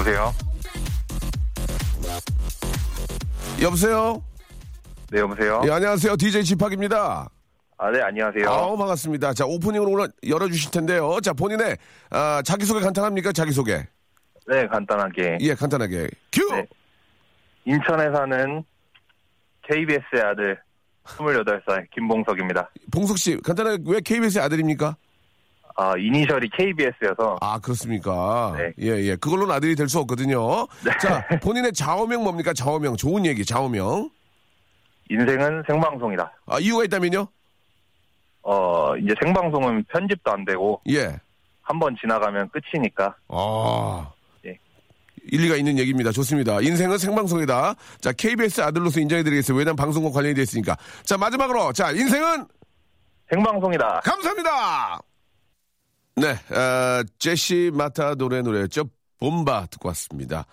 여보세요? 여보세요? 네, 여보세요? 예, 안녕하세요. DJ 지팍입니다. 아, 네, 안녕하세요. 아우, 반갑습니다. 자, 오프닝으로 오늘 열어주실 텐데요. 자, 본인의, 아, 자기소개 간단합니까? 자기소개. 네, 간단하게. 예, 간단하게. 큐! 네. 인천에 사는 KBS의 아들, 28살, 김봉석입니다. 봉석 씨, 간단하게 왜 KBS의 아들입니까? 아, 이니셜이 KBS여서, 아, 그렇습니까? 네. 예, 예. 그걸로는 아들이 될 수 없거든요. 자, 본인의 좌우명 뭡니까? 좌우명. 좋은 얘기, 좌우명. 인생은 생방송이다. 아, 이유가 있다면요? 어, 이제 생방송은 편집도 안 되고, 예. 한번 지나가면 끝이니까, 아. 예. 일리가 있는 얘기입니다. 좋습니다. 인생은 생방송이다. 자, KBS 아들로서 인정해드리겠습니다. 왜냐면 방송과 관련이 되어 있으니까. 자, 마지막으로. 자, 인생은 생방송이다. 감사합니다. 네, 어, 제시 마타도레 노래였죠. 봄바 듣고 왔습니다.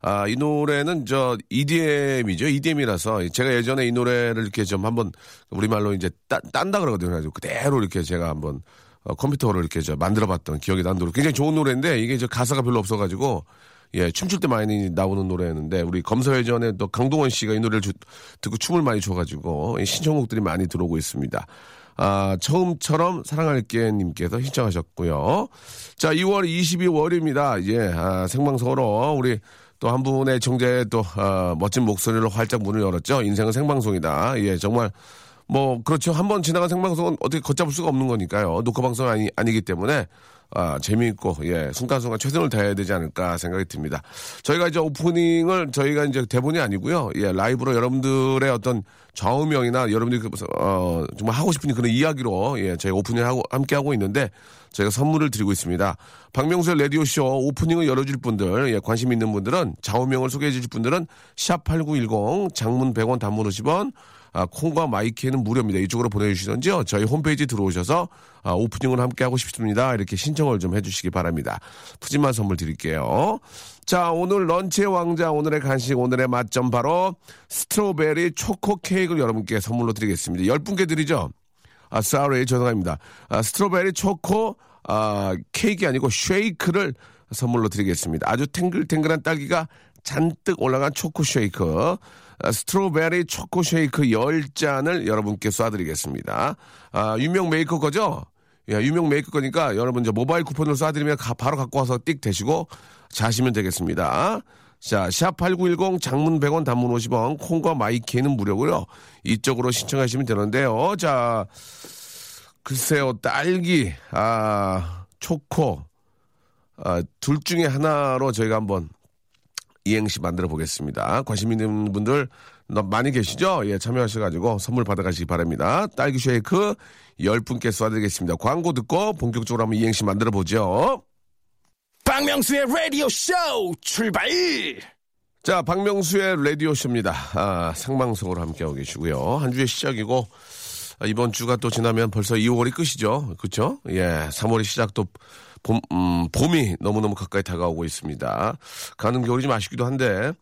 아, 이 노래는 저 EDM이죠. EDM이라서 제가 예전에 이 노래를 이렇게 좀 한번 우리말로 이제 딴, 딴다 그러거든요. 그래가지고 그대로 이렇게 제가 한번 어, 컴퓨터로 이렇게 저 만들어봤던 기억이 난 노래. 굉장히 좋은 노래인데 이게 저 가사가 별로 없어가지고 예, 춤출 때 많이 나오는 노래였는데 우리 검사회전에 또 강동원 씨가 이 노래를 주- 듣고 춤을 많이 춰가지고 이 신청곡들이 많이 들어오고 있습니다. 아, 처음처럼 사랑할게 님께서 신청하셨고요. 자, 2월 22월입니다. 예, 아, 생방송으로 우리 또 한 분의 정제의 또 아, 멋진 목소리로 활짝 문을 열었죠. 인생은 생방송이다. 예, 정말 뭐 그렇죠. 한 번 지나간 생방송은 어떻게 걷잡을 수가 없는 거니까요. 녹화 방송 아니 아니기 때문에 아, 재미있고 예, 순간순간 최선을 다해야 되지 않을까 생각이 듭니다. 저희가 이제 오프닝을 저희가 이제 대본이 아니고요. 예, 라이브로 여러분들의 어떤 좌우명이나 여러분들이 그, 어, 정말 하고 싶은 그런 이야기로 예, 저희 오프닝을 하고 함께 하고 있는데 저희가 선물을 드리고 있습니다. 박명수의 라디오쇼 오프닝을 열어줄 분들, 예, 관심 있는 분들은 좌우명을 소개해 주실 분들은 샵8910 장문 100원 단문 50원 아, 콩과 마이키는 무료입니다. 이쪽으로 보내주시던지요. 저희 홈페이지 들어오셔서 아, 오프닝을 함께 하고 싶습니다. 이렇게 신청을 좀 해주시기 바랍니다. 푸짐한 선물 드릴게요. 자, 오늘 런치의 왕자, 오늘의 간식, 오늘의 맛점 바로 strawberry 초코 케이크를 여러분께 선물로 드리겠습니다. 10분께 드리죠? 아, sorry, 죄송합니다. 아, strawberry 초코, 아, 케이크 아니고 쉐이크를 선물로 드리겠습니다. 아주 탱글탱글한 딸기가 잔뜩 올라간 초코 쉐이크. 아, strawberry 초코 쉐이크 10잔을 여러분께 쏴드리겠습니다. 아, 유명 메이커 거죠? 예, 유명 메이커 거니까 여러분 저 모바일 쿠폰을 쏴드리면 가- 바로 갖고 와서 띡 대시고 자시면 되겠습니다. 자, 샵8910 장문 100원 단문 50원 콩과 마이키는 무료고요. 이쪽으로 신청하시면 되는데요. 자, 글쎄요. 딸기, 아, 초코 아, 둘 중에 하나로 저희가 한번 이행시 만들어 보겠습니다. 관심 있는 분들 많이 계시죠? 예, 참여하셔가지고 선물 받아가시기 바랍니다. 딸기 쉐이크 10분께 쏴드리겠습니다. 광고 듣고 본격적으로 한번 이행시 만들어 보죠. 박명수의 라디오 쇼 출발! 자, 박명수의 라디오 쇼입니다. 아, 생방송으로 함께하고 계시고요. 한 주의 시작이고, 아, 이번 주가 또 지나면 벌써 2월이 끝이죠. 그쵸? 예, 3월의 시작도 봄, 음, 봄이 너무너무 가까이 다가오고 있습니다. 가는 겨울이 좀 아쉽기도 한데,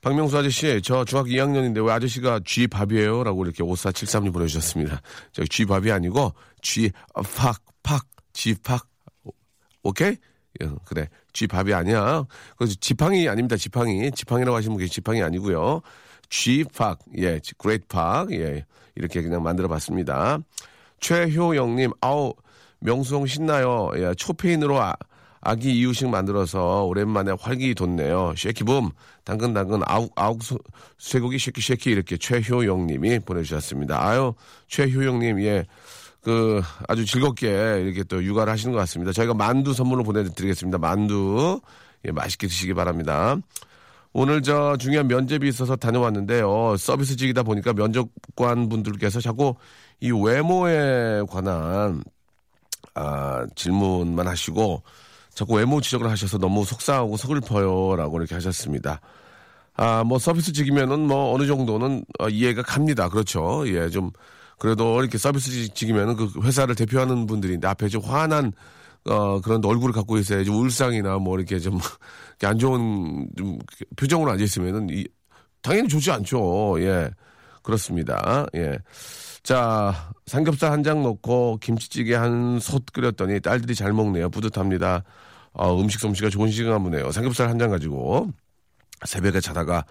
박명수 아저씨, 저 중학교 2학년인데 왜 아저씨가 쥐밥이에요? 라고 이렇게 5473님 보내주셨습니다. 저 쥐밥이 아니고, 쥐팍, 팍, 쥐팍. 오- 오케이? 예, 그래. 쥐밥이 아니야. 그래서 지팡이 아닙니다. 지팡이. 지팡이라고 하시면 그게 지팡이 아니고요. G 팍, 예, 그레이트 팍, 예, 이렇게 그냥 만들어 봤습니다. 최효영님, 아우, 명수형 신나요. 예, 초페인으로 아, 아기 이유식 만들어서 오랜만에 활기 돋네요. 쉐키붐, 당근당근, 아욱, 아욱, 소- 쇠고기 쉐키 쉐키 이렇게 최효영 님이 보내주셨습니다. 아유, 최효영 님, 예. 그, 아주 즐겁게 이렇게 또 육아를 하시는 것 같습니다. 저희가 만두 선물로 보내드리겠습니다. 만두. 예, 맛있게 드시기 바랍니다. 오늘 저 중요한 면접이 있어서 다녀왔는데요. 서비스직이다 보니까 면접관 분들께서 자꾸 이 외모에 관한 아, 질문만 하시고 자꾸 외모 지적을 하셔서 너무 속상하고 서글퍼요라고 이렇게 하셨습니다. 아, 뭐 서비스직이면은 뭐 어느 정도는 어, 이해가 갑니다. 그렇죠. 예, 좀 그래도 이렇게 서비스직이면은 그 회사를 대표하는 분들인데 앞에 좀 화난 어, 그런 얼굴을 갖고 있어야지 울상이나 뭐 이렇게 좀 안 좋은 좀 표정으로 앉아 있으면은 이, 당연히 좋지 않죠. 예. 그렇습니다. 예. 자, 삼겹살 한 장 넣고 김치찌개 한 솥 끓였더니 딸들이 잘 먹네요. 뿌듯합니다. 어, 음식 솜씨가 좋은 시간 보네요. 삼겹살 한 장 가지고 새벽에 자다가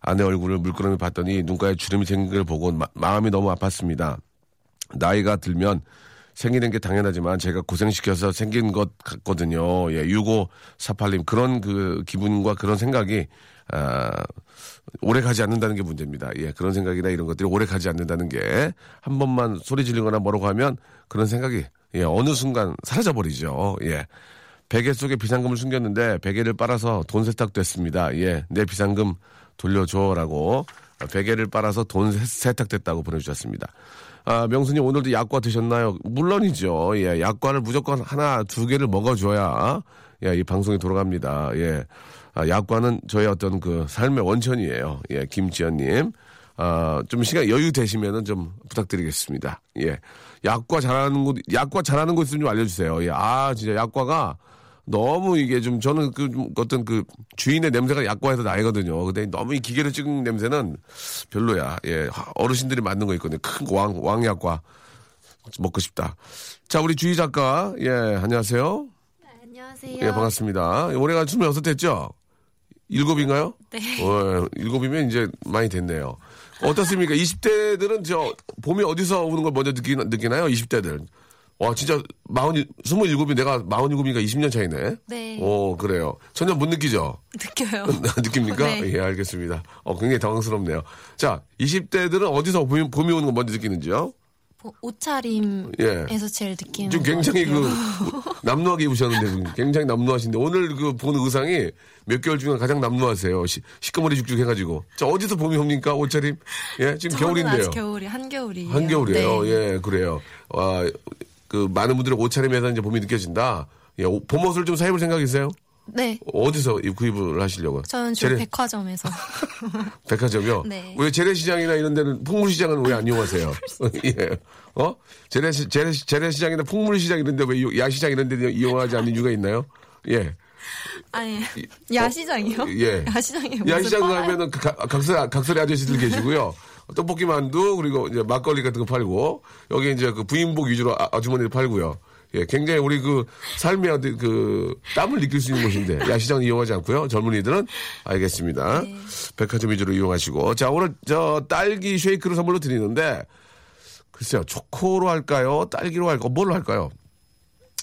아내 얼굴을 물끄러미 봤더니 눈가에 주름이 생긴 걸 보고 마, 마음이 너무 아팠습니다. 나이가 들면 생기는 게 당연하지만 제가 고생시켜서 생긴 것 같거든요. 예, 6548님 그런 그 기분과 그런 생각이 아, 오래 가지 않는다는 게 문제입니다. 예, 그런 생각이나 이런 것들이 오래 가지 않는다는 게 한 번만 소리 지르거나 뭐라고 하면 그런 생각이 예, 어느 순간 사라져 버리죠. 예. 베개 속에 비상금을 숨겼는데 베개를 빨아서 돈 세탁됐습니다. 예, 내 비상금 돌려줘라고 베개를 빨아서 돈 세- 세탁됐다고 보내주셨습니다. 아, 명순이 오늘도 약과 드셨나요? 물론이죠. 예, 약과를 무조건 하나, 두 개를 먹어줘야, 예, 이 방송이 돌아갑니다. 예. 아, 약과는 저의 어떤 그 삶의 원천이에요. 예, 김지연님. 아, 좀 시간 여유 되시면은 좀 부탁드리겠습니다. 예. 약과 잘하는 곳, 약과 잘하는 곳 있으면 좀 알려주세요. 예. 아, 진짜 약과가 너무 이게 좀 저는 그좀 어떤 그 주인의 냄새가 약과에서 나거든요. 근데 너무 이 기계로 찍은 냄새는 별로야. 예. 어르신들이 만든 거 있거든요. 큰 왕, 왕약과. 먹고 싶다. 자, 우리 주희 작가. 예, 안녕하세요. 안녕하세요. 예, 반갑습니다. 올해가 26 됐죠? 일곱인가요? 네. 어, 일곱이면 이제 많이 됐네요. 어떻습니까? 20대들은 저 봄이 어디서 오는 걸 먼저 느끼, 느끼나요? 20대들. 와, 진짜 마흔, 스물일곱이 내가 마흔일곱이니까 20년 차이네. 네. 오, 그래요. 전혀 못 느끼죠? 느껴요. 느낍니까? 네. 예, 알겠습니다. 어, 굉장히 당황스럽네요. 자, 20대들은 어디서 봄이, 봄이 오는 걸 먼저 느끼는지요? 뭐, 옷차림에서 예. 제일 느끼는 지금 것 굉장히 그 같아요. 남루하게 입으셨는데 굉장히 남루하신데 오늘 그 본 의상이 몇 개월 중에 가장 남루하세요. 시, 시커머리 죽죽 해가지고. 자 어디서 봄이 옵니까 옷차림? 예 지금 겨울인데요. 겨울이 한겨울이에요. 한겨울이에요. 네. 예 그래요. 와 그 많은 분들의 옷차림에서 이제 봄이 느껴진다. 예 오- 봄옷을 좀 사입을 생각이세요? 네. 어디서 입- 구입을 하시려고? 저는 주로 재래- 백화점에서 백화점이요? 네. 왜 재래시장이나 이런 데는 풍물시장은 왜 안 이용하세요? 예. 어? 재래시, 재래, 재래시장이나 풍물시장 이런 데 왜 야시장 이런 데 이용하지 않는 이유가 있나요? 예. 아니 야시장이요? 예. 야시장에 야시장 팔아요? 가면은 그 가- 각설, 각설이 아저씨들 계시고요. 떡볶이 만두, 그리고 이제 막걸리 같은 거 팔고, 여기 이제 그 부인복 위주로 아, 주머니를 팔고요. 예, 굉장히 우리 그 삶의 어떤 그 땀을 느낄 수 있는 곳인데, 야시장 이용하지 않고요. 젊은이들은 알겠습니다. 네. 백화점 위주로 이용하시고. 자, 오늘 저 딸기 쉐이크를 선물로 드리는데, 글쎄요, 초코로 할까요? 딸기로 할까요? 뭘로 할까요?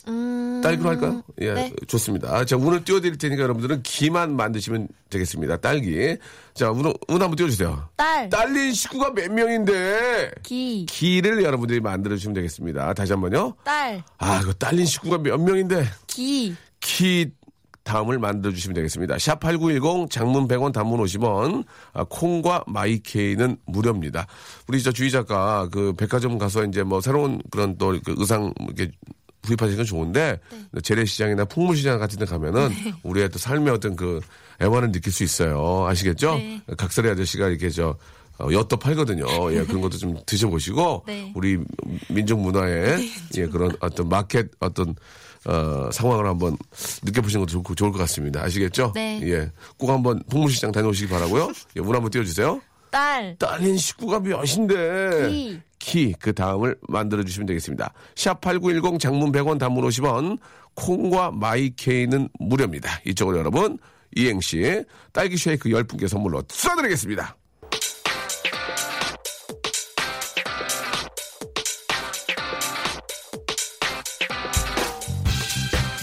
음, 딸기로 할까요? 예, 네. 좋습니다. 자, 운을 띄워드릴 테니까 여러분들은 기만 만드시면 되겠습니다. 딸기. 자, 운, 운 한번 띄워주세요. 딸, 딸린 식구가 몇 명인데, 기, 기를 여러분들이 만들어주시면 되겠습니다. 다시 한 번요. 딸, 아, 그 딸린 식구가 몇 명인데, 기, 키 다음을 만들어주시면 되겠습니다. 샵8910 장문 100원 단문 50원 아, 콩과 마이케이는 무료입니다. 우리 저 주희 작가 그 백화점 가서 이제 뭐 새로운 그런 또 그 의상 이렇게 구입하시는 건 좋은데 재래시장이나 풍물시장 같은 데 가면은 우리의 또 삶의 어떤 그 애환을 느낄 수 있어요. 아시겠죠? 네. 각설이 아저씨가 이렇게 저 어, 엿도 팔거든요. 예, 그런 것도 좀 드셔보시고 네. 우리 민족 문화의 예, 그런 어떤 마켓 어떤 어, 상황을 한번 느껴보시는 것도 좋고, 좋을 것 같습니다. 아시겠죠? 네. 예. 꼭 한번 풍물시장 다녀오시기 바라고요 예, 문 한번 띄워주세요. 딸. 딸인 식구가 몇인데. 기. 키. 그 다음을 만들어주시면 되겠습니다. 샵8910 장문 100원 단문 50원. 콩과 마이케이는 무료입니다. 이쪽으로 여러분. 이행시 딸기 쉐이크 10분께 선물로 쏴드리겠습니다.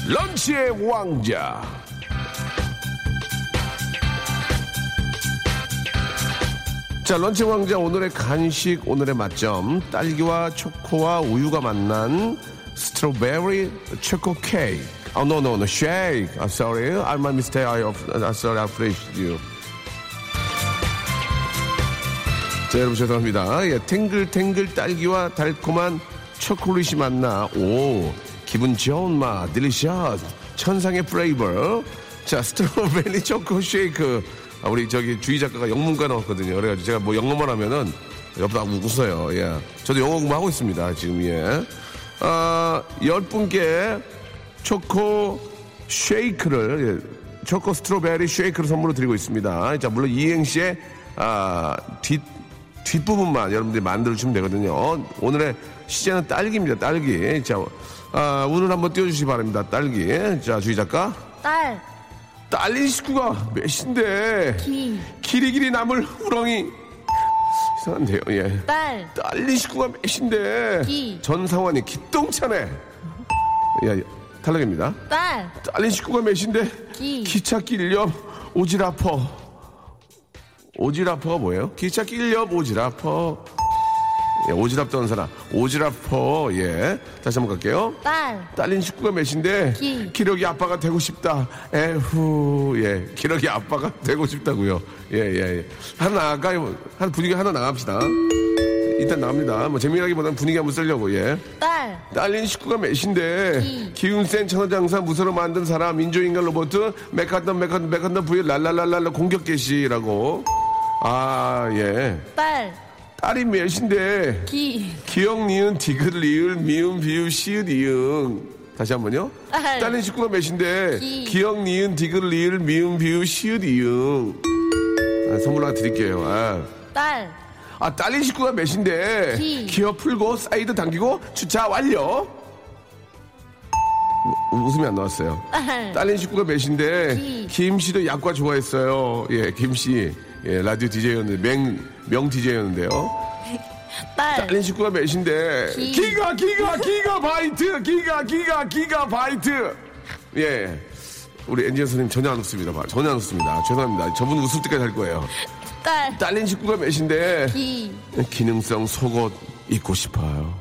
런치의 왕자. 자, 런치 왕자 오늘의 간식, 오늘의 맛점. 딸기와 초코와 우유가 만난 스트로베리 초코 케이크. 아, no, no, shake. I'm sorry. I'm my mistake. I, I'm sorry. I appreciate you. 자, 여러분 죄송합니다. 예, 탱글탱글 딸기와 달콤한 초콜릿이 만나, 오, 기분 좋은 맛, delicious, 천상의 flavor. 자, strawberry 초코 쉐이크. 아, 우리 저기 주희 작가가 영문과 나왔거든요. 그래가지고 제가 뭐 영어만 하면은 옆에서 웃어요. 예. 저도 영어 공부하고 있습니다. 지금, 예. 아, 열 분께 초코 쉐이크를, 예, 초코 strawberry 쉐이크를 선물로 드리고 있습니다. 자, 물론 이행시에, 아, 뒷, 뒷부분만 여러분들이 만들어주시면 되거든요. 오늘의 시제는 딸기입니다. 딸기. 자, 아, 오늘 한번 띄워주시기 바랍니다. 딸기. 자, 주희 작가. 딸, 딸린 식구가 몇인데. 기, 길이 길이 남을 우렁이. 이상한데요, 예. 딸, 딸린 식구가 몇인데. 기. 전 상환이 기똥차네. 야, 탈락입니다. 딸, 딸린 식구가 몇인데. 기. 기차 길옆 오지라퍼. 오지라퍼가 뭐예요? 기차 길옆 오지라퍼. 예, 오지랖 떠는 사람. 오지라퍼. 예. 다시 한번 갈게요. 딸, 딸린 식구가 몇인데 기. 기러기 아빠가 되고 싶다. 에후. 예. 기러기 아빠가 되고 싶다고요. 예, 예, 예. 하나 나갈까요? 한 분위기 하나 나갑시다. 일단 나갑니다. 뭐 재미나기보다는 분위기 한번 쓰려고. 예. 딸, 딸린 식구가 몇인데 기. 기운 센 천하장사 무서로 만든 사람 인조인간 로봇 메카던 메카던 메카던 부의 랄랄랄랄라 공격 개시라고 아 예 딸, 딸이 몇인데 기, 기억 니은 디귿 리을 미음 비읍 시읒 이응 다시 한 번요 딸. 딸린 식구가 몇인데 기. 기억 니은 디귿 리을 미음 비읍 시읒 이응 아, 선물 하나 드릴게요 아. 딸, 아, 딸린 식구가 몇인데 기. 기어 풀고 사이드 당기고 주차 완료. 우- 웃음이 안 나왔어요. 딸, 딸린 식구가 몇인데 기. 김 씨도 약과 좋아했어요. 예, 김 씨. 예, 라디오 DJ였는데 명, 명 DJ였는데요. 딸, 딸린 식구가 몇인데 기. 기가 기가 기가 바이트 기가 기가 기가 바이트. 예. 우리 엔지니어 선생님 전혀 안 웃습니다. 봐. 전혀 안 웃습니다. 죄송합니다. 저분 웃을 때까지 할 거예요. 딸, 딸린 식구가 몇인데 기, 기능성 속옷 입고 싶어요.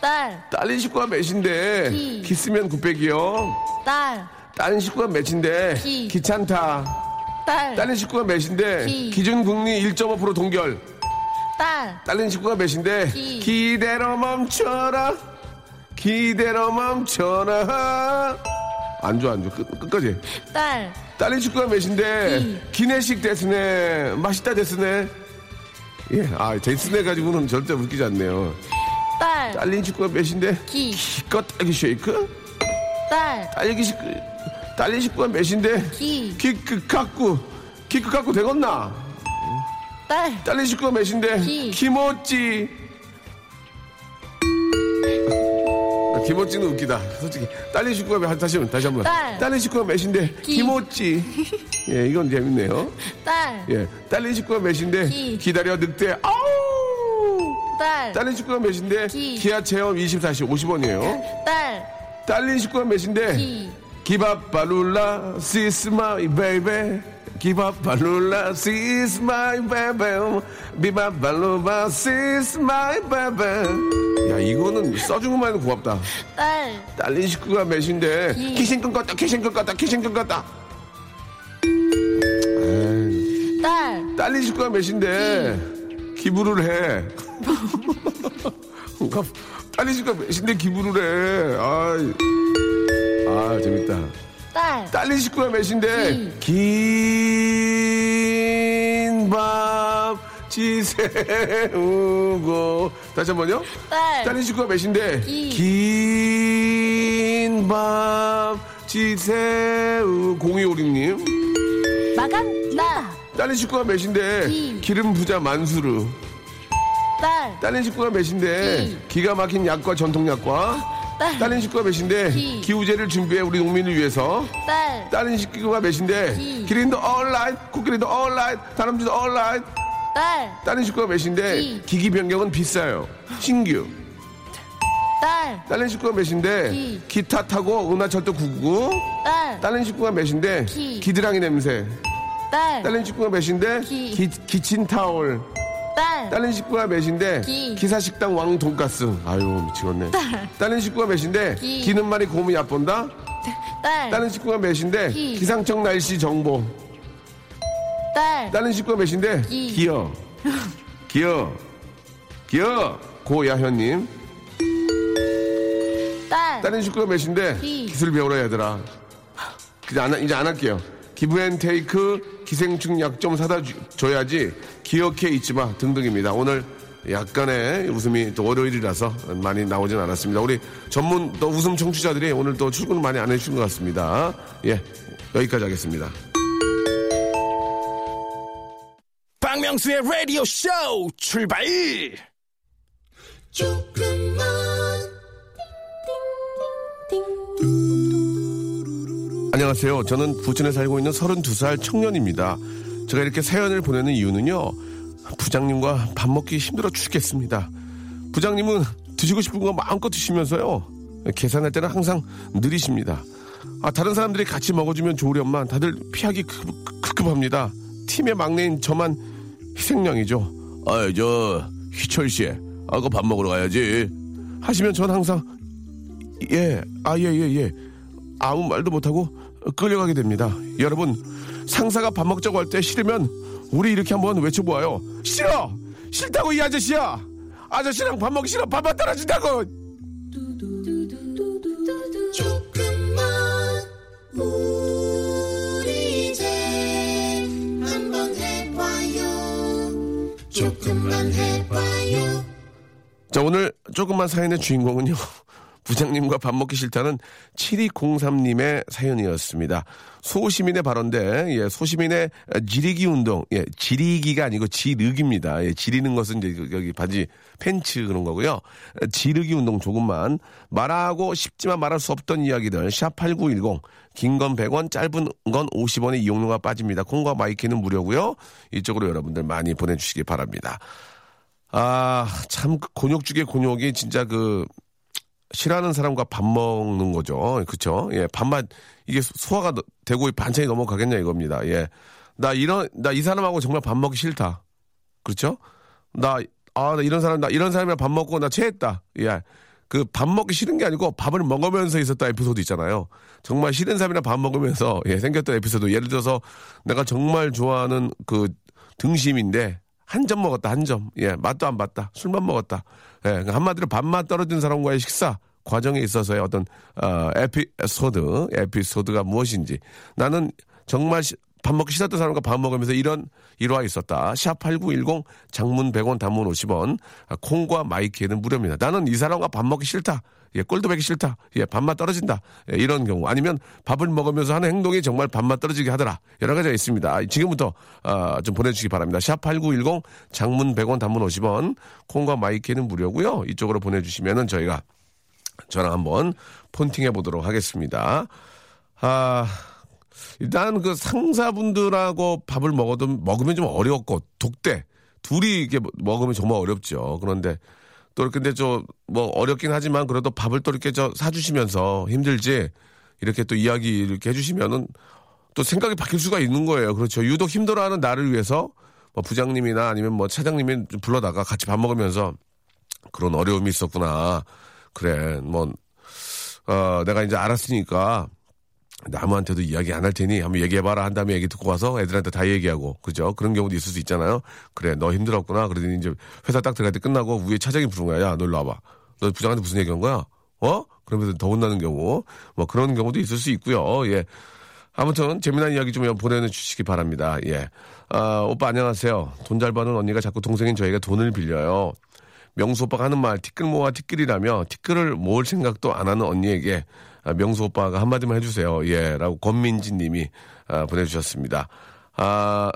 딸, 딸린 식구가 몇인데 기. 기스면 굿백이요. 딸, 딸린 식구가 몇인데 기. 귀찮다. 딸, 딸린 식구가 몇인데 기. 기준 국리 1.5% 동결. 딸, 딸린 식구가 몇인데 기. 기대로 멈춰라. 기대로 멈춰라. 안 좋아 안 좋아 끝, 끝까지. 딸, 딸린 식구가 몇인데 기. 기내식 데스네 맛있다 데스네. 예, 아 ですね 가지고는 절대 웃기지 않네요. 딸, 딸린 식구가 몇인데 기, 기껏 딸기 쉐이크? 딸, 딸기 식구, 딸린 식구가 몇인데? 기, 키크 갖고 되겠나? 딸, 딸린 식구가 몇인데? 기. 気持ち. 키모찌는 웃기다. 솔직히. 딸린 식구가 몇, 다시 한 번, 다시 한 번. 딸. 딸린 식구가 몇인데? 기. 키모찌. 예, 이건 재밌네요. 딸, 예. 딸린 식구가 몇인데? 기. 기다려, 늑대. 아우! 딸, 딸린 식구가 몇인데? 기. 기아 체험 24시 50원이에요. 딸, 딸린 식구가 몇인데? 기, 기밥 발룰라 she's my baby 기밥 발룰라 she's my baby be-bop-a-lula she's my baby 야 이거는 써준 것만 해도 고맙다. 딸, 딸린 식구가 몇인데? 기. 키신끈 껐다 키신끈 껐다 키신끈 껐다. 딸, 딸린 식구가 몇인데? 기부를 해. 딸린 식구가 몇인데 기부를 해? 아이. 아 재밌다. 딸, 딸린 식구가 몇인데? 긴밥 지새우고. 다시 한 번요? 딸, 딸린 식구가 몇인데? 기. 긴밥 지새우. 0256님. 마감, 딸, 딸린 식구가 몇인데? 기. 기름 부자 만수르. 딸, 딸린 식구가 몇인데? 기. 기가 막힌 약과 전통 약과 딸, 딸린 식구가 몇인데 기. 기우제를 준비해 우리 농민을 위해서 딸, 딸린 식구가 몇인데 기. 기린도 all right 코끼리도 all right 다람쥐도 all right 딸, 딸린 식구가 몇인데 기. 기기 변경은 비싸요 신규 딸. 다른 식구가 몇인데 기. 기타 타고 은하철도 99 딸. 다른 식구가 몇인데 기. 기드랑이 냄새 딸. 다른 식구가 몇인데 기. 기, 기친 타올 딸. 다른 식구가 몇인데 기. 기사 식당 왕 돈가스 아유 미치겠네 다른 식구가 몇인데 기. 기는 말이 곰이 얕본다 딸. 다른 식구가 몇인데 기. 기상청 날씨 정보 딸. 다른 식구가 몇인데 기. 기어 기어 기어 고야현님 딸. 다른 식구가 몇인데 기. 기술 배우라 얘들아 이제 안, 이제 안 할게요 기브앤테이크 기생충 약 좀 사다 주- 줘야지 기억해 있지 마. 등등입니다. 오늘 약간의 웃음이 또 월요일이라서 많이 나오진 않았습니다. 우리 전문 또 웃음 청취자들이 오늘 또 출근을 많이 안 해주신 것 같습니다. 예 여기까지 하겠습니다. 박명수의 라디오 쇼 출발 안녕하세요. 저는 부천에 살고 있는 32살 청년입니다. 제가 이렇게 사연을 보내는 이유는요. 부장님과 밥 먹기 힘들어 죽겠습니다. 부장님은 드시고 싶은 거 마음껏 드시면서요. 계산할 때는 항상 느리십니다. 아, 다른 사람들이 같이 먹어주면 좋으련만 다들 피하기 급- 급급합니다. 팀의 막내인 저만 희생양이죠. 아, 저 희철 씨, 아 그 밥 먹으러 가야지. 하시면 전 항상 예, 아, 예, 예, 예. 아무 말도 못하고 끌려가게 됩니다. 여러분, 상사가 밥 먹자고 할 때 싫으면 우리 이렇게 한번 외쳐보아요. 싫어! 싫다고 이 아저씨야! 아저씨랑 밥 먹기 싫어! 밥만 떨어진다고! 자, 오늘 조금만 사연의 주인공은요. 부장님과 밥 먹기 싫다는 7203님의 사연이었습니다. 소시민의 발언데, 예, 소시민의 지리기 운동, 예, 지리기가 아니고 지르기입니다. 예, 지리는 것은 이제 그- 여기 바지, 팬츠 그런 거고요. 지르기 운동 조금만 말하고 싶지만 말할 수 없던 이야기들, 샵8910, 긴 건 100원, 짧은 건 50원의 이용료가 빠집니다. 콩과 마이키는 무료고요. 이쪽으로 여러분들 많이 보내주시기 바랍니다. 아, 참, 그 곤욕 중에 곤욕이 진짜 그, 싫어하는 사람과 밥 먹는 거죠. 그쵸? 예, 밥만, 이게 소화가 너- 되고 반찬이 넘어가겠냐 이겁니다. 예. 나 이런, 나 이 사람하고 정말 밥 먹기 싫다. 그렇죠? 나, 아, 나 이런 사람, 나 이런 사람이랑 밥 먹고 나 체했다. 예. 그 밥 먹기 싫은 게 아니고 밥을 먹으면서 있었던 에피소드 있잖아요. 정말 싫은 사람이랑 밥 먹으면서 예, 생겼던 에피소드. 예를 들어서 내가 정말 좋아하는 그 등심인데 한 점 먹었다, 한 점. 예, 맛도 안 봤다. 술만 먹었다. 예, 그러니까 한마디로 밥맛 떨어진 사람과의 식사 과정에 있어서의 어떤, 어, 에피소드, 에피소드가 무엇인지. 나는 정말 시- 밥 먹기 싫었던 사람과 밥 먹으면서 이런 일화가 있었다. 샵8910 장문 100원 단문 50원. 아, 콩과 마이키에는 무료입니다. 나는 이 사람과 밥 먹기 싫다. 예, 꼴도 보기 싫다. 예, 밥맛 떨어진다. 예, 이런 경우. 아니면 밥을 먹으면서 하는 행동이 정말 밥맛 떨어지게 하더라. 여러 가지가 있습니다. 지금부터, 아, 좀 보내주시기 바랍니다. 샵8910 장문 100원 단문 50원. 콩과 마이키는 무료고요 이쪽으로 보내주시면은 저희가 저랑 한번 폰팅 해 보도록 하겠습니다. 아, 일단 그 상사분들하고 밥을 먹어도 먹으면 좀 어렵고 독대 둘이 이렇게 먹으면 정말 어렵죠. 그런데 또 근데 저 뭐 어렵긴 하지만 그래도 밥을 또 이렇게 저 사주시면서 힘들지 이렇게 또 이야기 이렇게 해주시면은 또 생각이 바뀔 수가 있는 거예요. 그렇죠. 유독 힘들어하는 나를 위해서 뭐 부장님이나 아니면 뭐 차장님이 좀 불러다가 같이 밥 먹으면서 그런 어려움이 있었구나. 그래, 뭐, 어, 내가 이제 알았으니까 남한테도 이야기 안 할 테니 한번 얘기해봐라 한 다음에 얘기 듣고 와서 애들한테 다 얘기하고 그죠? 그런 경우도 있을 수 있잖아요. 그래, 너 힘들었구나. 그러더니 이제 회사 딱 들어갈 때 끝나고 위에 차장이 부른 거야. 야, 너 일로 와봐. 너 부장한테 무슨 얘기 한 거야? 어? 그러면서 더 혼나는 경우. 뭐 그런 경우도 있을 수 있고요. 예. 아무튼 재미난 이야기 좀 보내주시기 바랍니다. 예. 아, 오빠 안녕하세요. 돈 잘 버는 언니가 자꾸 동생인 저희가 돈을 빌려요. 명수 오빠가 하는 말 티끌 모아 티끌이라며 티끌을 모을 생각도 안 하는 언니에게 아, 명수 오빠가 한마디만 해주세요. 예, 라고 권민지 님이 아, 보내주셨습니다. 아,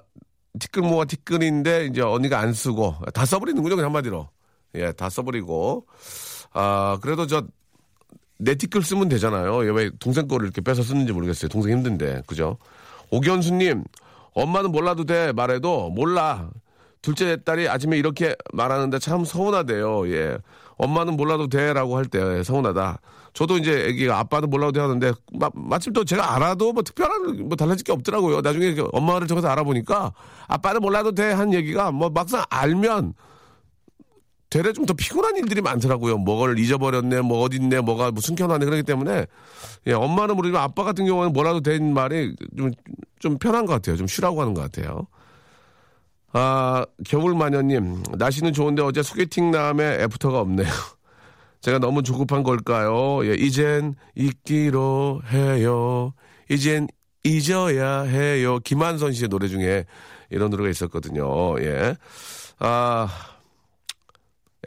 티끌 모아 티끌인데 이제 언니가 안 쓰고 다 써버리는군요. 그냥 한마디로. 예, 다 써버리고. 아, 그래도 저 내 티끌 쓰면 되잖아요. 얘왜 동생 거를 이렇게 뺏어 쓰는지 모르겠어요. 동생 힘든데. 그죠? 오견수님, 엄마는 몰라도 돼. 말해도 몰라. 둘째 딸이 아침에 이렇게 말하는데 참 서운하대요. 예. 엄마는 몰라도 돼라고 할 때 서운하다. 저도 이제 애기가 아빠는 몰라도 돼 하는데 마, 마침 또 제가 알아도 뭐 특별한 뭐 달라질 게 없더라고요. 나중에 엄마를 저기서 알아보니까 아빠는 몰라도 돼 한 얘기가 뭐 막상 알면 되레 좀 더 피곤한 일들이 많더라고요. 뭐를 잊어버렸네, 뭐 어딨네, 뭐가 뭐 숨겨놨네 그러기 때문에 예, 엄마는 모르지만 아빠 같은 경우는 뭐라도 된 말이 좀, 좀 편한 것 같아요. 좀 쉬라고 하는 것 같아요. 아, 겨울마녀님, 날씨는 좋은데 어제 소개팅 남에 애프터가 없네요. 제가 너무 조급한 걸까요? 예, 이젠 잊기로 해요. 이젠 잊어야 해요. 김한선 씨의 노래 중에 이런 노래가 있었거든요. 예. 아,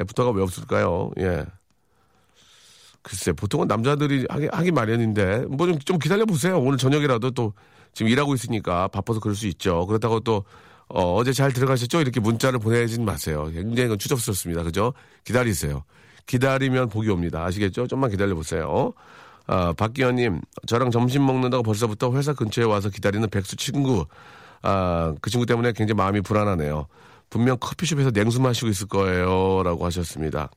애프터가 왜 없을까요? 예. 글쎄, 보통은 남자들이 하기, 하기 마련인데, 뭐 좀, 좀 기다려보세요. 오늘 저녁이라도 또 지금 일하고 있으니까 바빠서 그럴 수 있죠. 그렇다고 또, 어, 어제 잘 들어가셨죠? 이렇게 문자를 보내진 마세요. 굉장히 추접스럽습니다. 그죠? 기다리세요. 기다리면 복이 옵니다. 아시겠죠? 좀만 기다려보세요. 아, 박기현님, 저랑 점심 먹는다고 벌써부터 회사 근처에 와서 기다리는 백수 친구. 아, 그 친구 때문에 굉장히 마음이 불안하네요. 분명 커피숍에서 냉수 마시고 있을 거예요. 라고 하셨습니다.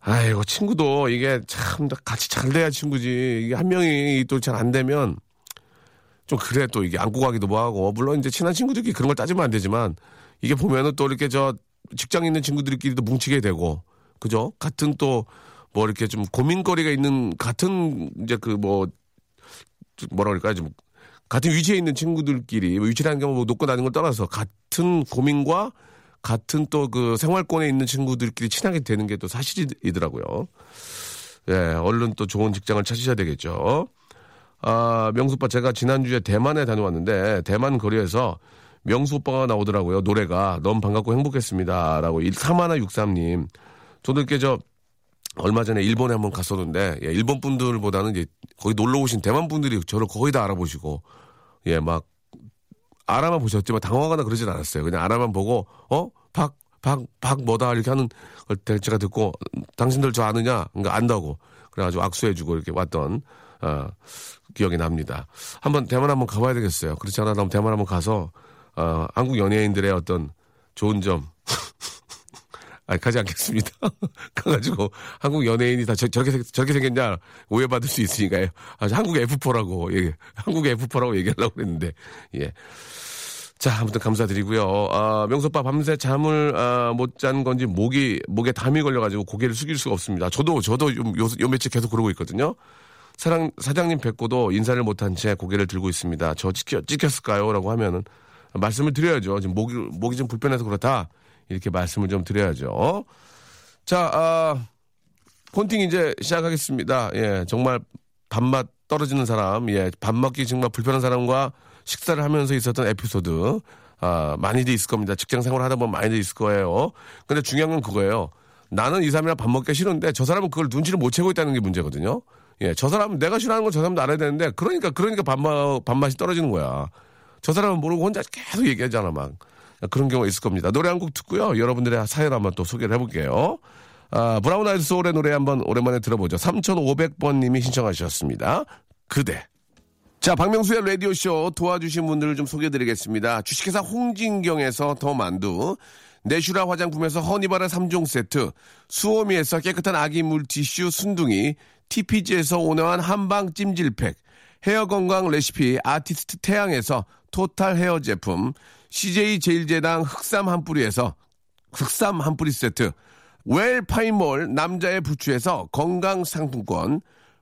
아이고, 친구도 이게 참 같이 잘 돼야 친구지. 이게 한 명이 또 잘 안 되면 좀 그래 또 이게 안고 가기도 뭐하고. 물론 이제 친한 친구들끼리 그런 걸 따지면 안 되지만 이게 보면은 또 이렇게 저 직장 있는 친구들끼리도 뭉치게 되고. 그죠? 같은 또 뭐 이렇게 좀 고민거리가 있는 같은 이제 그 뭐 뭐라 그럴까요? 좀 같은 위치에 있는 친구들끼리 뭐 위치라는 게뭐 높고 낮은 걸 떠나서 같은 고민과 같은 또 그 생활권에 있는 친구들끼리 친하게 되는 게 또 사실이더라고요. 예, 얼른 또 좋은 직장을 찾으셔야 되겠죠. 아, 명수 오빠 제가 지난주에 대만에 다녀왔는데 대만 거리에서 명수 오빠가 나오더라고요. 노래가 너무 반갑고 행복했습니다 라고 3163님. 저도 이렇게 저 얼마 전에 일본에 한번 갔었는데 예, 일본 분들보다는 이제 거기 놀러 오신 대만 분들이 저를 거의 다 알아보시고 예 막 알아만 보셨지만 당황하거나 그러진 않았어요. 그냥 알아만 보고 어 박 박 박 뭐다 이렇게 하는 걸 제가 듣고 당신들 저 아느냐 그러니까 안다고 그래가지고 악수해주고 이렇게 왔던 어, 기억이 납니다. 한번 대만 한번 가봐야 되겠어요. 그렇지 않아 면 대만 한번 가서 어, 한국 연예인들의 어떤 좋은 점 아, 가지 않겠습니다. 가가지고 한국 연예인이 다 저, 저렇게, 생- 저렇게 생겼냐 오해받을 수 있으니까요. 아, 한국 F4라고, 예, 한국 F4라고 얘기하려고 그랬는데, 예. 자, 아무튼 감사드리고요. 아, 명소빠 밤새 잠을 아, 못잔 건지 목이, 목에 담이 걸려가지고 고개를 숙일 수가 없습니다. 저도, 저도 요, 요, 요 며칠 계속 그러고 있거든요. 사장, 사장님 뵙고도 인사를 못한 채 고개를 들고 있습니다. 저 찍혔, 찍혔을까요? 라고 하면은 말씀을 드려야죠. 지금 목이, 목이 좀 불편해서 그렇다. 이렇게 말씀을 좀 드려야죠. 자, 아, 폰팅 이제 시작하겠습니다. 예, 정말 밥맛 떨어지는 사람, 예, 밥 먹기 정말 불편한 사람과 식사를 하면서 있었던 에피소드, 아, 많이들 있을 겁니다. 직장 생활 하다 보면 많이들 있을 거예요. 근데 중요한 건 그거예요. 나는 이 사람이랑 밥 먹기 싫은데 저 사람은 그걸 눈치를 못 채고 있다는 게 문제거든요. 예, 저 사람은 내가 싫어하는 걸 저 사람도 알아야 되는데, 그러니까, 그러니까 밥맛, 밥맛이 떨어지는 거야. 저 사람은 모르고 혼자 계속 얘기하잖아, 막. 그런 경우가 있을 겁니다. 노래 한 곡 듣고요. 여러분들의 사연 한번 또 소개를 해볼게요. 아, 브라운 아이드 소울의 노래 한번 오랜만에 들어보죠. 3,500번 님이 신청하셨습니다. 그대. 자, 박명수의 라디오쇼 도와주신 분들을 좀 소개해드리겠습니다. 주식회사 홍진경에서 더 만두, 내슈라 화장품에서 허니바라 3종 세트, 수오미에서 깨끗한 아기 물티슈 순둥이, TPG에서 온화한 한방 찜질팩, 헤어 건강 레시피 아티스트 태양에서 토탈 헤어 제품, CJ 제일제당 흑삼 한 뿌리에서 흑삼 한 뿌리 세트, 웰 파인몰 남자의 부추에서 건강 상품권,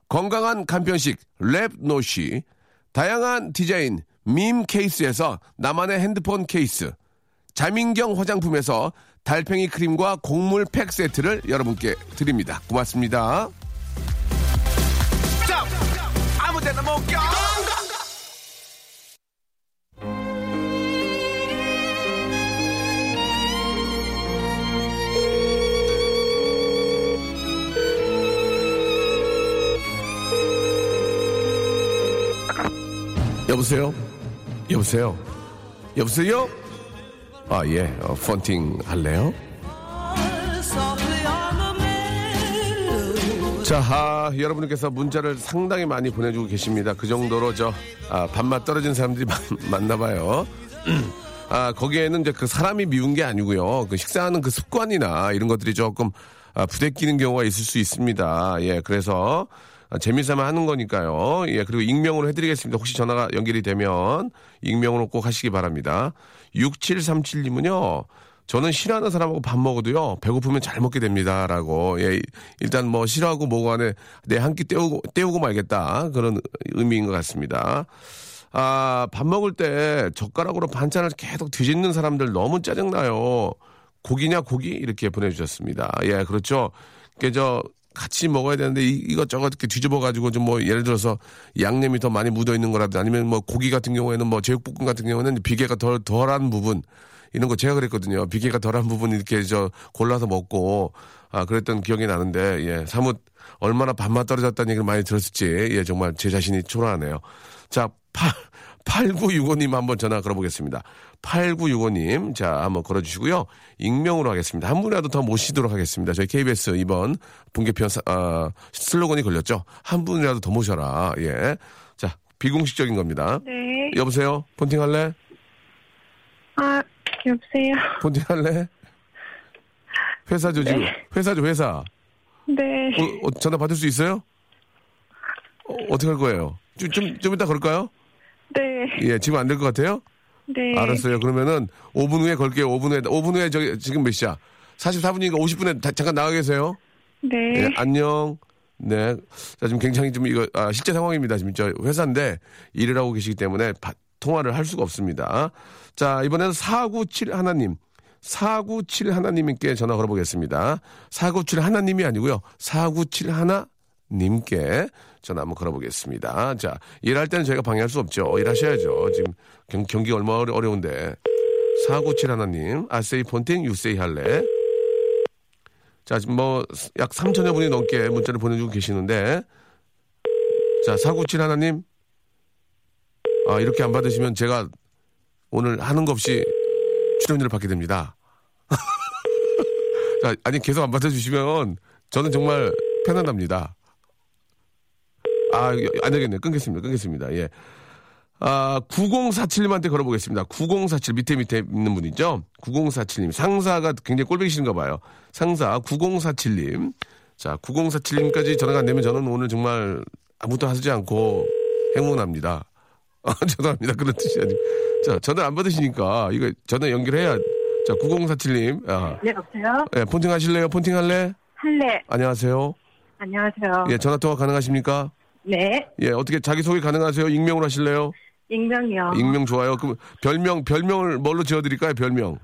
건강한 간편식 랩노시, 다양한 디자인 밈 케이스에서 나만의 핸드폰 케이스, 자민경 화장품에서 달팽이 크림과 곡물 팩 세트를 여러분께 드립니다. 고맙습니다. 여보세요? 여보세요? 여보세요? 아, 예, 어, 펀팅 할래요? 자, 아, 여러분께서 문자를 상당히 많이 보내주고 계십니다. 그 정도로 저, 아, 밥맛 떨어진 사람들이 많, 많나 봐요. 아, 거기에는 이제 그 사람이 미운 게 아니고요. 그 식사하는 그 습관이나 이런 것들이 조금 아, 부대끼는 경우가 있을 수 있습니다. 예, 그래서 아, 재미삼아 하는 거니까요. 예, 그리고 익명으로 해드리겠습니다. 혹시 전화가 연결이 되면 익명으로 꼭 하시기 바랍니다. 6737님은요. 저는 싫어하는 사람하고 밥 먹어도요 배고프면 잘 먹게 됩니다 라고 예 일단 뭐 싫어하고 뭐고 안에 내 한 끼 때우고 때우고 말겠다 그런 의미인 것 같습니다. 아 밥 먹을 때 젓가락으로 반찬을 계속 뒤집는 사람들 너무 짜증나요. 고기냐 고기 이렇게 보내주셨습니다. 예 그렇죠. 그저 같이 먹어야 되는데 이, 것저것 이렇게 뒤집어 가지고 좀 뭐 예를 들어서 양념이 더 많이 묻어 있는 거라도 아니면 뭐 고기 같은 경우에는 뭐 제육볶음 같은 경우는 비계가 덜 덜한 부분 이런 거 제가 그랬거든요. 비계가 덜한 부분 이렇게 저 골라서 먹고 아 그랬던 기억이 나는데 예 사뭇 얼마나 밥맛 떨어졌다는 얘기를 많이 들었을지 예 정말 제 자신이 초라하네요. 자 8, 8965님 한번 전화 걸어보겠습니다. 8965님 자 한번 걸어주시고요. 익명으로 하겠습니다. 한 분이라도 더 모시도록 하겠습니다. 저희 KBS 이번 분개편 사- 아, 슬로건이 걸렸죠. 한 분이라도 더 모셔라. 예. 자 비공식적인 겁니다. 네. 여보세요. 폰팅 할래? 아, 여보세요. 폰팅 할래? 회사죠 지금 회사죠 회사. 네. 어, 어, 전화 받을 수 있어요? 어, 어떻게 할 거예요? 좀, 좀, 좀 이따 걸까요? 네. 예, 지금 안 될 것 같아요? 네. 알았어요. 그러면은 5분 후에 걸게요. 5분 후에, 5분 후에 저기, 지금 몇 시야? 44분이니까 50분에 다- 잠깐 나가 계세요. 네. 예, 안녕. 네. 자, 지금 굉장히 좀 이거, 아, 실제 상황입니다. 지금 저 회사인데 일을 하고 계시기 때문에 바- 통화를 할 수가 없습니다. 자, 이번에는 497 하나님. 497 하나님께 전화 걸어보겠습니다. 497 하나님이 아니고요. 497 하나님께 전화 한번 걸어보겠습니다. 자, 일할 때는 저희가 방해할 수 없죠. 일하셔야죠. 지금 경, 얼마나 어려- 어려운데. 497 하나님, 아세이 폰팅 유세이 할래. 자, 지금 뭐, 약 3천여 분이 넘게 문자를 보내주고 계시는데, 자, 497 하나님, 아, 이렇게 안 받으시면 제가 오늘 하는 거 없이 출연료를 받게 됩니다. 자, 아니, 계속 안 받아주시면 저는 정말 편안합니다. 아, 안 되겠네. 끊겠습니다. 끊겠습니다. 예. 아, 9047님한테 걸어보겠습니다. 9047 밑에 밑에 있는 분이죠. 9047님 상사가 굉장히 꼴보기 싫은가 봐요. 상사 9047님. 자, 9047님까지 전화가 안 되면 저는 오늘 정말 아무것도 하지 않고 행운합니다. 아, 죄송합니다. 그런 뜻이 아니고. 자, 전화 안 받으시니까 이거 전화 연결해야. 자, 9047님. 아, 네, 여보세요? 예, 폰팅 하실래요? 폰팅 할래? 할래. 안녕하세요. 안녕하세요. 예, 전화 통화 가능하십니까? 네. 예, 어떻게 자기소개 가능하세요? 익명으로 하실래요? 익명이요. 익명 좋아요. 그럼 별명 별명을 뭘로 지어드릴까요? 별명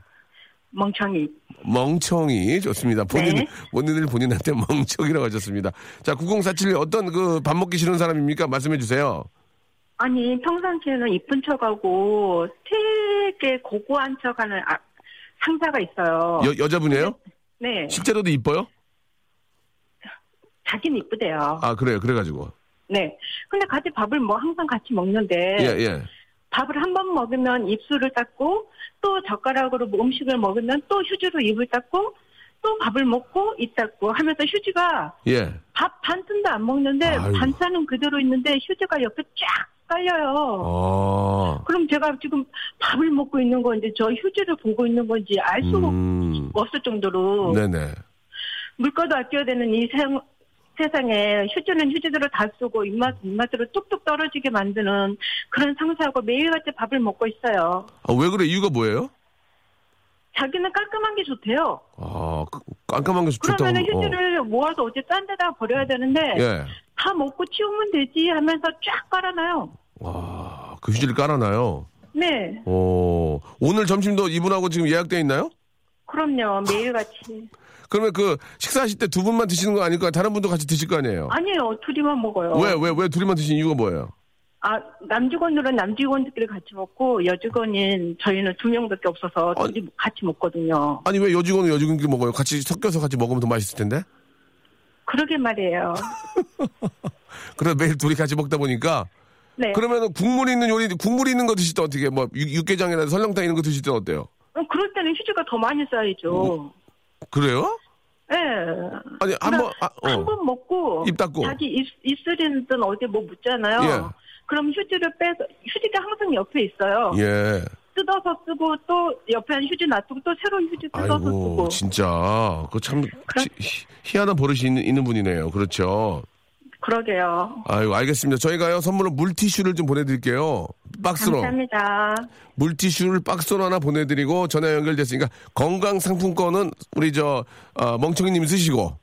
멍청이. 멍청이 좋습니다. 본인 네. 본인을 본인한테 멍청이라고 하셨습니다. 자, 9047 어떤 그 밥 먹기 싫은 사람입니까? 말씀해 주세요. 아니, 평상시에는 이쁜 척하고 되게 고고한 척하는 아, 상사가 있어요. 여 여자분이에요? 네. 실제로도 이뻐요? 자기는 이쁘대요. 아 그래요. 그래가지고 네. 근데 같이 밥을 뭐 항상 같이 먹는데 예 예. 밥을 한 번 먹으면 입술을 닦고 또 젓가락으로 뭐 음식을 먹으면 또 휴지로 입을 닦고 또 밥을 먹고 입 닦고 하면서 휴지가 예. 밥반 푼도 안 먹는데 아이고. 반찬은 그대로 있는데 휴지가 옆에 쫙 깔려요. 어. 그럼 제가 지금 밥을 먹고 있는 건지 저 휴지를 보고 있는 건지 알 수가 음. 없을 정도로 네네. 물가도 아껴야 되는 이 세, 세상에 휴지는 휴지대로 다 쓰고 입맛 입맛으로 뚝뚝 떨어지게 만드는 그런 상사하고 매일같이 밥을 먹고 있어요. 아, 왜 그래? 이유가 뭐예요? 자기는 깔끔한 게 좋대요. 아 그- 깜깜한 게 좋다고. 그러면은 어. 휴지를 모아서 어디 딴 데다 버려야 되는데 예. 다 먹고 치우면 되지 하면서 쫙 깔아놔요. 와, 그 휴지를 깔아놔요. 네, 오, 오늘 점심도 이분하고 지금 예약돼 있나요? 그럼요. 매일같이. 그러면 그 식사하실 때 두 분만 드시는 거 아닐까? 다른 분도 같이 드실 거 아니에요? 아니에요. 둘이만 먹어요. 왜, 왜, 왜 둘이만 드시는 이유가 뭐예요? 아, 남직원들은 남직원들끼리 같이 먹고 여직원인 저희는 두 명밖에 없어서 아니. 둘이 같이 먹거든요. 아니, 왜 여직원은 여직원끼리 먹어요? 같이 섞여서 같이 먹으면 더 맛있을 텐데? 그러게 말이에요. 그래서 매일 둘이 같이 먹다 보니까. 네. 그러면 국물 있는 요리, 국물 있는 거 드실 때 어떻게, 뭐, 육- 육개장이나 설렁탕 이런 거 드실 때 어때요? 어, 그럴 때는 휴지가 더 많이 쌓이죠. 그래요? 예. 아니, 한 번, 아, 어. 한번 먹고 입 닫고. 자기 입, 입술이든 어디 뭐 묻잖아요. 예. 그럼 휴지를 빼서 휴지가 항상 옆에 있어요. 예. 뜯어서 쓰고 또 옆에 휴지 놔두고 또 새로운 휴지 뜯어서 아이고, 쓰고. 진짜. 그 참, 희- 희한한 버릇이 있는, 있는 분이네요. 그렇죠. 그러게요. 아이고, 알겠습니다. 저희가요, 선물로 물티슈를 좀 보내드릴게요. 박스로. 감사합니다. 물티슈를 박스로 하나 보내드리고, 전화 연결됐으니까, 건강상품권은 우리 저, 어, 멍청이님 쓰시고,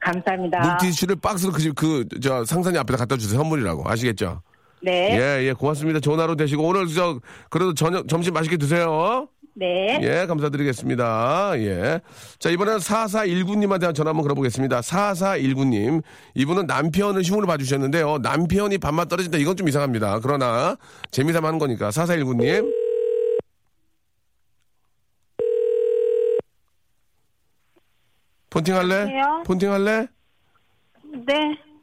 감사합니다. 물티슈를 박스로 그, 집- 그, 저, 상사님 앞에다 갖다 주세요. 선물이라고. 아시겠죠? 네. 예, 예, 고맙습니다. 좋은 하루 되시고, 오늘 저, 그래도 저녁, 점심 맛있게 드세요. 네. 예, 감사드리겠습니다. 예. 자, 이번엔 4419님한테 전화 한번 걸어보겠습니다. 4419님. 이분은 남편을 흉으로 봐주셨는데요. 남편이 밥맛 떨어진다. 이건 좀 이상합니다. 그러나, 재미삼아 하는 거니까. 4419님. 폰팅 할래? 여보세요? 폰팅 할래? 네.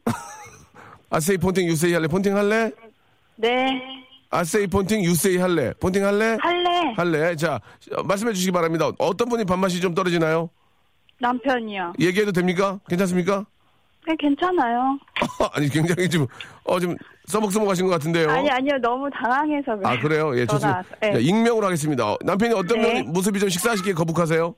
아세이 폰팅 유세이 할래? 폰팅 할래? 네. 아세이 폰팅 유세이 할래? 폰팅 할래? 할래. 할래? 자, 어, 말씀해 주시기 바랍니다. 어떤 분이 밥맛이 좀 떨어지나요? 남편이요. 얘기해도 됩니까? 괜찮습니까? 네, 괜찮아요. 아니, 굉장히 좀, 어, 좀 써먹써먹 하신 것 같은데요. 아니, 아니요. 너무 당황해서 그래요. 아, 그래요? 예, 좋습니다. 와서. 네. 자, 익명으로 하겠습니다. 어, 남편이 어떤 네. 면- 모습이 좀 식사하시기에 거북하세요?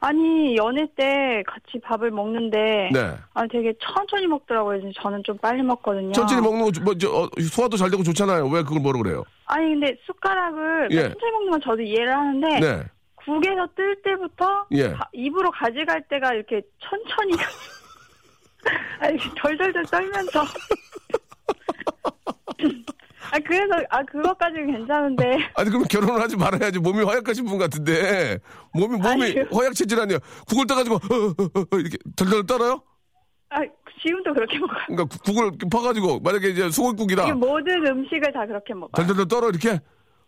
아니, 연애 때 같이 밥을 먹는데. 네. 아, 되게 천천히 먹더라고요. 저는 좀 빨리 먹거든요. 천천히 먹는 거, 조- 뭐, 저, 어, 소화도 잘 되고 좋잖아요. 왜 그걸 뭐라 그래요? 아니, 근데 숟가락을 예. 천천히 먹는 건 저도 이해를 하는데. 네. 국에서 뜰 때부터 예. 가- 입으로 가져갈 때가 이렇게 천천히 아, 이렇게 덜덜덜 떨면서 아 그래서 아 그것까지는 괜찮은데 아니, 그럼 결혼을 하지 말아야지. 몸이 허약하신 분 같은데. 몸이, 몸이 아니요. 허약 체질 아니에요. 국을 떠가지고, 어, 어, 어, 이렇게 덜덜 떨어요? 아 지금도 그렇게 먹어요. 그러니까 국- 국을 이렇게 퍼가지고, 만약에 이제 소골국이다. 이게 모든 음식을 다 그렇게 먹어요. 덜덜덜 떨어, 이렇게?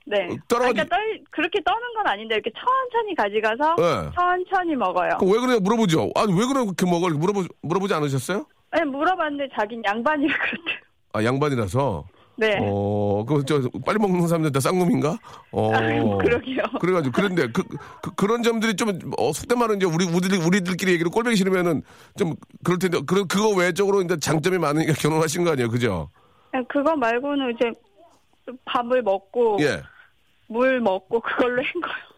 네. 어, 아, 그러니까 떨 그렇게 떠는 건 아닌데 이렇게 천천히 가져가서 네. 천천히 먹어요. 그럼 왜 그러냐 물어보죠. 아니, 왜 그렇게 먹어? 물어보, 물어보지 않으셨어요? 아니 물어봤는데 자긴 양반이라 그랬대요. 아, 양반이라서. 네. 어, 그, 저, 빨리 먹는 사람들 다 쌍놈인가? 어. 아유, 그러게요. 그래가지고, 그런데, 그, 그, 런 점들이 좀, 어, 속된 말은 이제 우리, 우리, 우리들끼리 얘기를 꼴보기 싫으면은 좀, 그럴 텐데, 그, 그거 외적으로 이제 장점이 많으니까 결혼하신 거 아니에요? 그죠? 그거 말고는 이제 밥을 먹고 예. 물 먹고 그걸로 한 거요.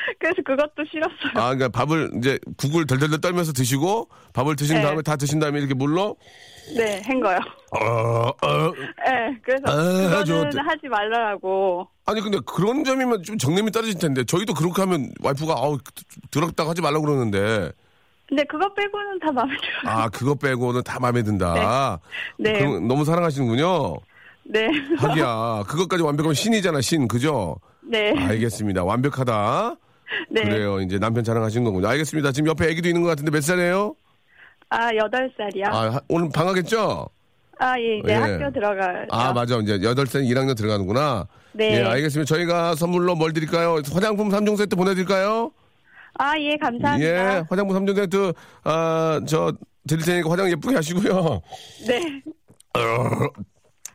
그래서 그것도 싫었어요. 아, 그러니까 밥을 이제 국을 덜덜덜 떨면서 드시고, 밥을 드신 네. 다음에 다 드신 다음에 이렇게 물로, 네, 한 거요. 어, 어. 네, 그래서 아, 그거는. 하지 말라고. 아니, 근데 그런 점이면 좀 정념이 떨어질 텐데, 저희도 그렇게 하면 와이프가, 아우, 더럽다고 하지 말라고 그러는데, 근데 그거 빼고는 다 마음에 들어요. 아, 그거 빼고는 다 마음에 든다. 네. 그럼 너무 사랑하시는군요. 네. 하기야. 그것까지 완벽하면 신이잖아, 신. 그죠? 네. 알겠습니다. 완벽하다. 네. 그래요. 이제 남편 자랑하신 거군요. 알겠습니다. 지금 옆에 애기도 있는 것 같은데 몇 살이에요? 아, 여덟 살이요? 아, 하- 오늘 방학했죠? 아, 예, 이제 예. 학교 들어가요. 아, 맞아. 이제 8살 1학년 들어가는구나. 네. 예, 알겠습니다. 저희가 선물로 뭘 드릴까요? 화장품 3종 세트 보내드릴까요? 아, 예, 감사합니다. 예, 화장품 3종 세트, 아, 저, 드릴 테니까 화장 예쁘게 하시고요. 네.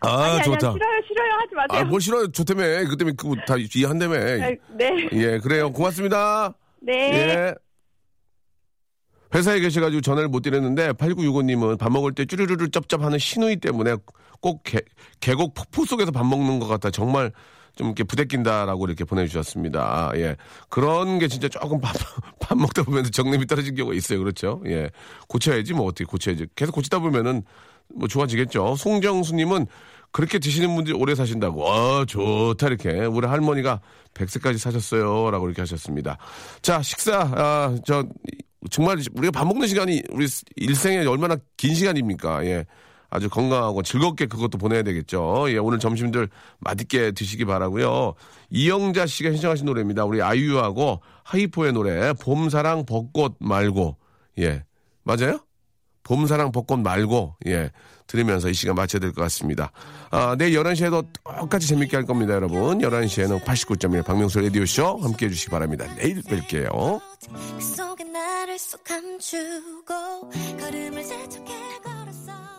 아, 아니, 좋다. 싫어요, 싫어요. 하지 마세요. 아, 뭘 싫어요? 좋다며. 그 때문에 그거 다 이해한다며. 아, 네. 예, 그래요. 고맙습니다. 네. 예. 회사에 계셔가지고 전화를 못 드렸는데 8965님은 밥 먹을 때 쭈르르르 쩝쩝하는 신우이 때문에 꼭 개, 계곡 폭포 속에서 밥 먹는 것 같아 정말 좀 이렇게 부대낀다라고 이렇게 보내주셨습니다. 예. 그런 게 진짜 조금 밥, 밥 먹다 보면 정념이 떨어진 경우가 있어요. 그렇죠? 예. 고쳐야지 뭐 어떻게 고쳐야지. 계속 고치다 보면은 뭐 좋아지겠죠. 송정수님은 그렇게 드시는 분들이 오래 사신다고. 아, 좋다, 이렇게. 우리 할머니가 100세까지 사셨어요. 라고 이렇게 하셨습니다. 자, 식사, 아, 저, 정말 우리가 밥 먹는 시간이 우리 일생에 얼마나 긴 시간입니까? 예. 아주 건강하고 즐겁게 그것도 보내야 되겠죠. 예, 오늘 점심들 맛있게 드시기 바라고요 이영자 씨가 신청하신 노래입니다. 우리 아이유하고 하이포의 노래, 봄사랑 벚꽃 말고. 예. 맞아요? 봄사랑 벚꽃 말고, 예. 들으면서 이 시간 마쳐야 될 것 같습니다. 아, 내일 11시에도 똑같이 재밌게 할 겁니다, 여러분. 11시에는 89.1 박명수 라디오쇼 함께 해주시기 바랍니다. 내일 뵐게요. 그